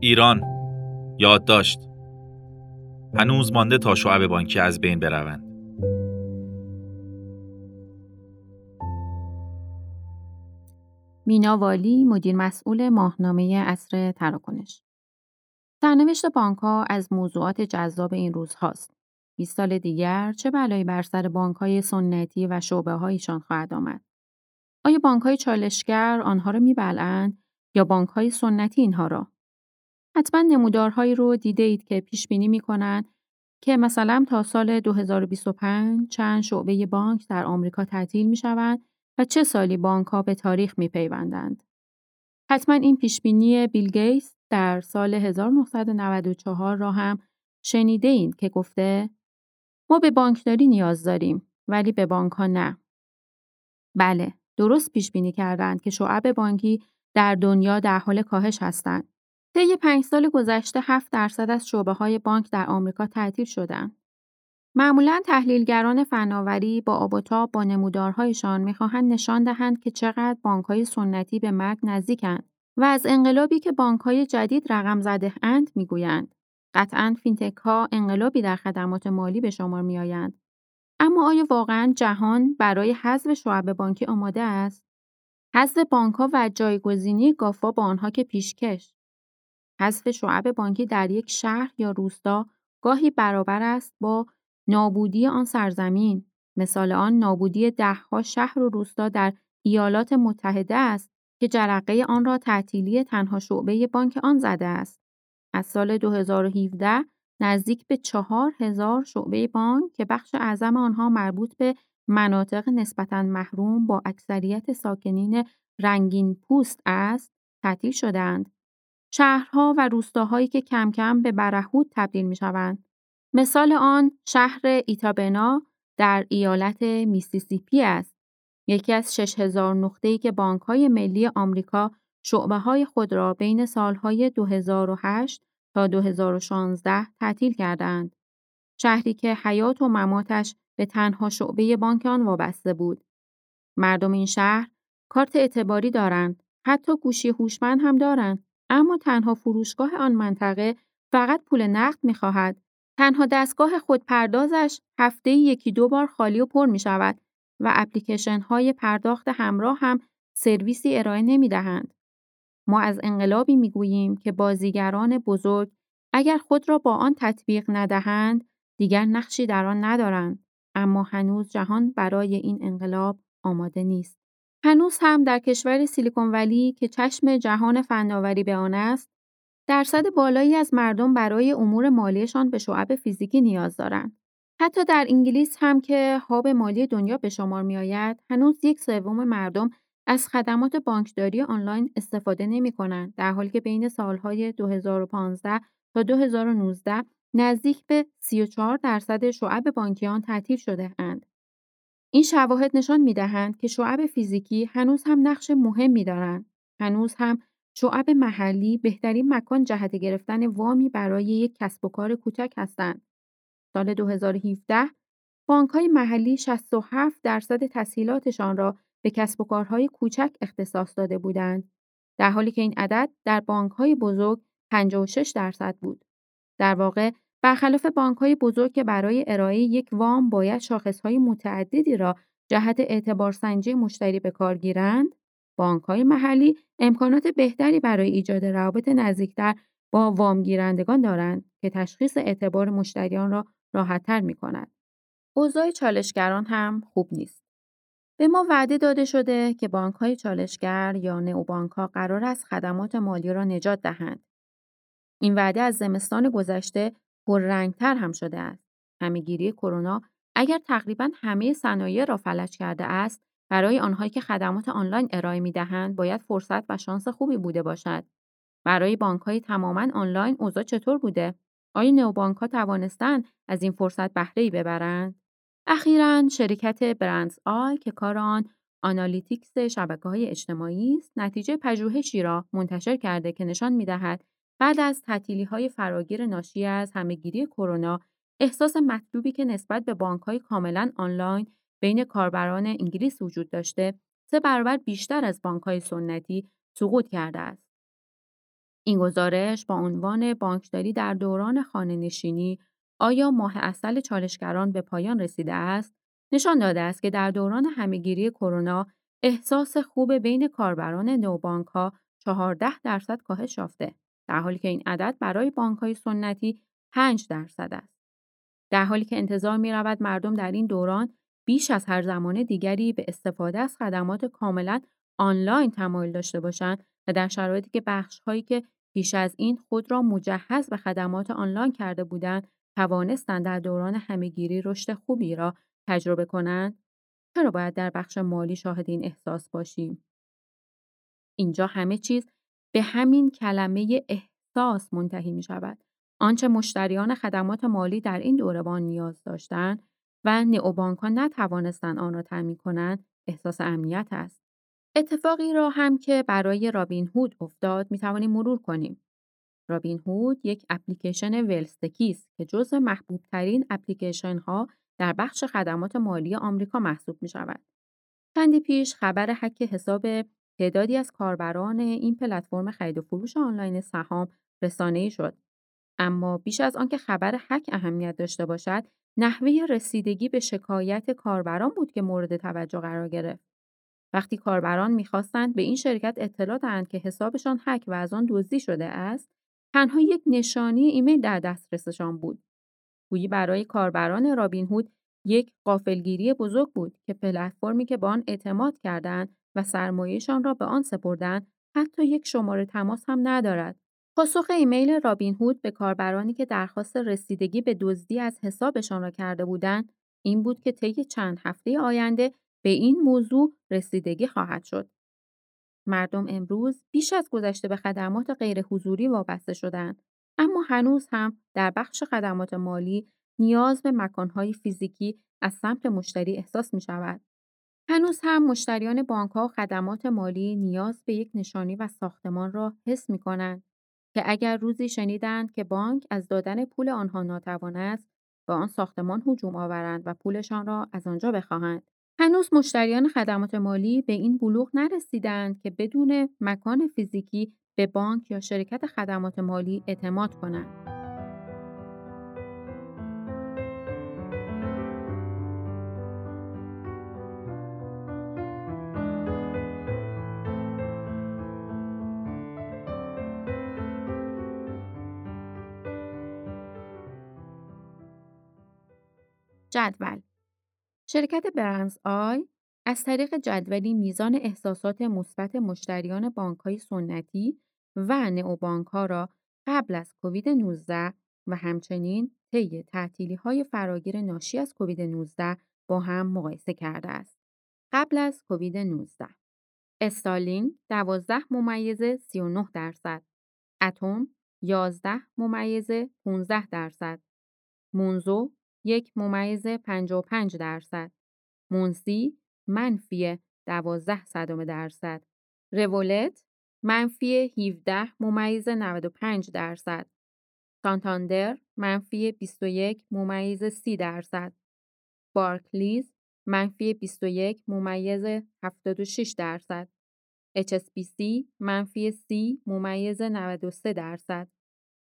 ایران یادداشت هنوز مانده تا شعب بانکی از بین بروند مینا والی مدیر مسئول ماهنامه اصر تراکنش سرنوشت بانک ها از موضوعات جذاب این روز هاست. 20 سال دیگر چه بلایی بر سر بانک های سنتی و شعبه هایشان خواهد آمد؟ آیا بانک های چالشگر آنها را میبلند یا بانک های سنتی اینها را؟ حتما نمودارهایی رو دیده اید که پیش بینی می کنند که مثلا تا سال 2025 چند شعبه بانک در آمریکا تعطیل می شوند و چه سالی بانک ها به تاریخ می پیوندند. حتما این پیش بینی بیل گیتس در سال 1994 را هم شنیده اید که گفته ما به بانکداری نیاز داریم ولی به بانک ها نه. بله، درست پیش بینی کردند که شعب بانکی در دنیا در حال کاهش هستند. طی پنج سال گذشته 7 درصد از شعبه های بانک در آمریکا تعطیل شدند. معمولا تحلیلگران فناوری با آب و تاب با نمودارهایشان می‌خواهند نشان دهند که چقدر بانک های سنتی به مرگ نزدیکند و از انقلابی که بانک های جدید رقم زده اند می‌گویند. قطعا فینتک ها انقلابی در خدمات مالی به شمار می آیند. اما آیا واقعا جهان برای حذف شعب بانکی آماده است؟ حذف بانک ها و جایگزینی گافا با آنها که پیشکش. حذف شعب بانکی در یک شهر یا روستا گاهی برابر است با نابودی آن سرزمین. مثال آن نابودی دهها شهر و روستا در ایالات متحده است که جرقه آن را تعطیلی تنها شعبه بانک آن زده است. از سال 2017 نزدیک به چهار هزار شعبه بانک که بخش اعظم آنها مربوط به مناطق نسبتا محروم با اکثریت ساکنین رنگین پوست است تعطیل شدند. شهرها و روستاهایی که کم کم به برهود تبدیل می شوند. مثال آن شهر ایتابنا در ایالت میسیسیپی است. یکی از 6000 نقطه‌ای که بانک‌های ملی آمریکا های خود را بین سالهای 2008 تا 2016 تعطیل کردند. شهری که حیات و مماتش به تنها شعبه بانک آن وابسته بود. مردم این شهر کارت اعتباری دارند، حتی گوشی هوشمند هم دارند، اما تنها فروشگاه آن منطقه فقط پول نقد می خواهد. تنها دستگاه خودپردازش هفته یکی دو بار خالی و پر می شود و اپلیکیشن های پرداخت همراه هم سرویسی ارائه نمی دهند. ما از انقلابی می گوییم که بازیگران بزرگ اگر خود را با آن تطبیق ندهند دیگر نقشی در آن ندارند اما هنوز جهان برای این انقلاب آماده نیست. هنوز هم در کشور سیلیکون ولی که چشم جهان فناوری به آن است درصد بالایی از مردم برای امور مالیشان به شعب فیزیکی نیاز دارند. حتی در انگلیس هم که هاب مالی دنیا به شمار می آید، هنوز یک سوم مردم از خدمات بانکداری آنلاین استفاده نمی کنند در حالی که بین سالهای 2015 تا 2019 نزدیک به 34 درصد شعب بانکیان تعطیل شده اند. این شواهد نشان می دهند که شعب فیزیکی هنوز هم نقش مهمی دارند. هنوز هم شعب محلی بهترین مکان جهت گرفتن وامی برای یک کسب و کار کوچک هستند. سال 2017 بانک های محلی 67 درصد تسهیلاتشان را به کسب و کارهای کوچک اختصاص داده بودند در حالی که این عدد در بانک های بزرگ 56 درصد بود. در واقع برخلاف بانک های بزرگ که برای ارائه یک وام باید شاخص های متعددی را جهت اعتبار سنجی مشتری به کار گیرند، بانک های محلی امکانات بهتری برای ایجاد روابط نزدیکتر با وام گیرندگان دارند که تشخیص اعتبار مشتریان را راحتتر می کند. اوضاع چالشگران هم خوب نیست. به ما وعده داده شده که بانک های چالشگر یا نئوبانک ها قرار است خدمات مالی را نجات دهند. این وعده از زمستان گذشته پررنگتر هم شده است. همهگیری کرونا اگر تقریبا همه صنایع را فلج کرده است، برای آنهایی که خدمات آنلاین ارائه می دهند باید فرصت و شانس خوبی بوده باشد. برای بانک های تماما آنلاین اوضاع چطور بوده؟ آیا نئوبانک ها توانستند از این فرصت بهره ای ببرند؟ اخیرا شرکت برندز آی که کار آن analytics شبکه های اجتماعی است نتیجه پژوهشی را منتشر کرده که نشان می دهد بعد از تعطیلی های فراگیر ناشی از همهگیری کرونا احساس مطلوبی که نسبت به بانک های کاملا آنلاین بین کاربران انگلیس وجود داشته سه برابر بیشتر از بانک های سنتی سقوط کرده است. این گزارش با عنوان بانکداری در دوران خانه نشینی آیا ماه اصل چالشگران به پایان رسیده است نشان داده است که در دوران همهگیری کرونا احساس خوب بین کاربران نوبانک ها 14 درصد کاهش یافته در حالی که این عدد برای بانک های سنتی 5 درصد است. در حالی که انتظار می رود مردم در این دوران بیش از هر زمان دیگری به استفاده از خدمات کاملا آنلاین تمایل داشته باشند و در شرایطی که بخش هایی که پیش از این خود را مجهز به خدمات آنلاین کرده بودند توانستند در دوران همهگیری رشد خوبی را تجربه کنند چرا باید در بخش مالی شاهد این احساس باشیم اینجا همه چیز به همین کلمه احساس منتهی می شود. آنچه مشتریان خدمات مالی در این دوران نیاز داشتند و نئوبانک ها نتوانستند آن را تامین کنند احساس امنیت است. اتفاقی را هم که برای رابین هود افتاد می توانیم مرور کنیم. رابین هود یک اپلیکیشن ولستکی است که جزو محبوب ترین اپلیکیشن ها در بخش خدمات مالی آمریکا محسوب می شود. چندی پیش خبر حک حساب تعدادی از کاربران این پلتفرم خرید و فروش آنلاین سهام رسانه‌ای شد. اما بیش از آنکه خبر حک اهمیت داشته باشد، نحوه رسیدگی به شکایت کاربران بود که مورد توجه قرار گرفت. وقتی کاربران می‌خواستند به این شرکت اطلاع دهند که حسابشان حک و از آن دزدی شده است، تنها یک نشانی ایمیل در دسترسشان بود. گویی برای کاربران رابین هود یک قافلگیری بزرگ بود که پلتفرمی که به آن اعتماد کردند و سرمایهشان را به آن سپردند حتی یک شماره تماس هم ندارد. پاسخ ایمیل رابین هود به کاربرانی که درخواست رسیدگی به دزدی از حسابشان را کرده بودند این بود که طی چند هفته آینده به این موضوع رسیدگی خواهد شد. مردم امروز بیش از گذشته به خدمات غیر حضوری وابسته شدند اما هنوز هم در بخش خدمات مالی نیاز به مکانهای فیزیکی از سمت مشتری احساس می شود. هنوز هم مشتریان بانکها و خدمات مالی نیاز به یک نشانی و ساختمان را حس می کنند که اگر روزی شنیدند که بانک از دادن پول آنها ناتوان است به آن ساختمان هجوم آورند و پولشان را از آنجا بخواهند. هنوز مشتریان خدمات مالی به این بلوغ نرسیدند که بدون مکان فیزیکی به بانک یا شرکت خدمات مالی اعتماد کنند. جدول. شرکت برنز آی از طریق جدولی میزان احساسات مثبت مشتریان بانک های سنتی و نئوبانک ها را قبل از کووید 19 و همچنین طی تعطیلی های فراگیر ناشی از کووید 19 با هم مقایسه کرده است. قبل از کووید 19 استالینگ 12 ممیز 39 درصد. اتم 11 ممیز 15 درصد. مونزو یک ممیز 55 درصد. مونسی منفی 12 صدم درصد. رولت منفی 17 ممیز 95 درصد. سانتاندر منفی 21 ممیز 30 درصد. بارکلیز منفی 21 ممیز 76 درصد. HSBC منفی 30 ممیز 93 درصد.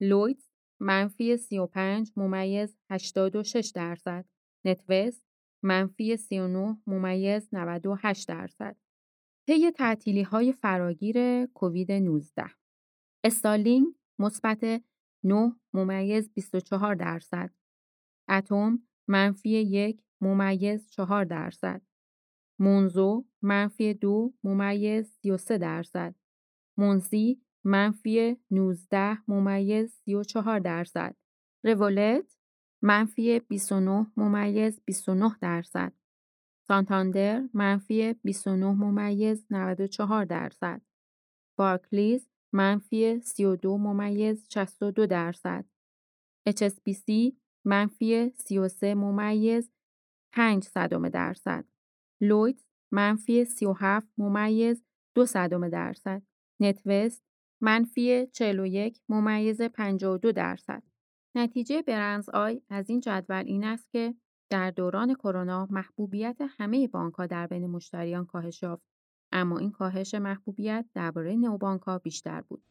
لویدز منفی 35 ممیز 86 درصد. نتوست منفی 39 ممیز 98 درصد. طی تعطیلی های فراگیر کووید 19 استالینگ مثبت 9 ممیز 24 درصد. اتم منفی 1 ممیز 4 درصد. مونزو منفی 2 ممیز 33 درصد. مونسی منفی 19 ممیز 34 درصد. رولت منفی 29 ممیز 29 درصد. سانتاندر منفی 29 ممیز 94 درصد. بارکلیز منفی 32 ممیز 62 درصد. HSBC منفی 33 ممیز 5 صدم درصد. لویدز منفی 37 ممیز 2 صدم درصد. نتوست منفی 41 ممیز 52 درصد. نتیجه برنز آی از این جدول این است که در دوران کرونا محبوبیت همه بانک ها در بین مشتریان کاهش یافت اما این کاهش محبوبیت درباره نوبانک ها بیشتر بود.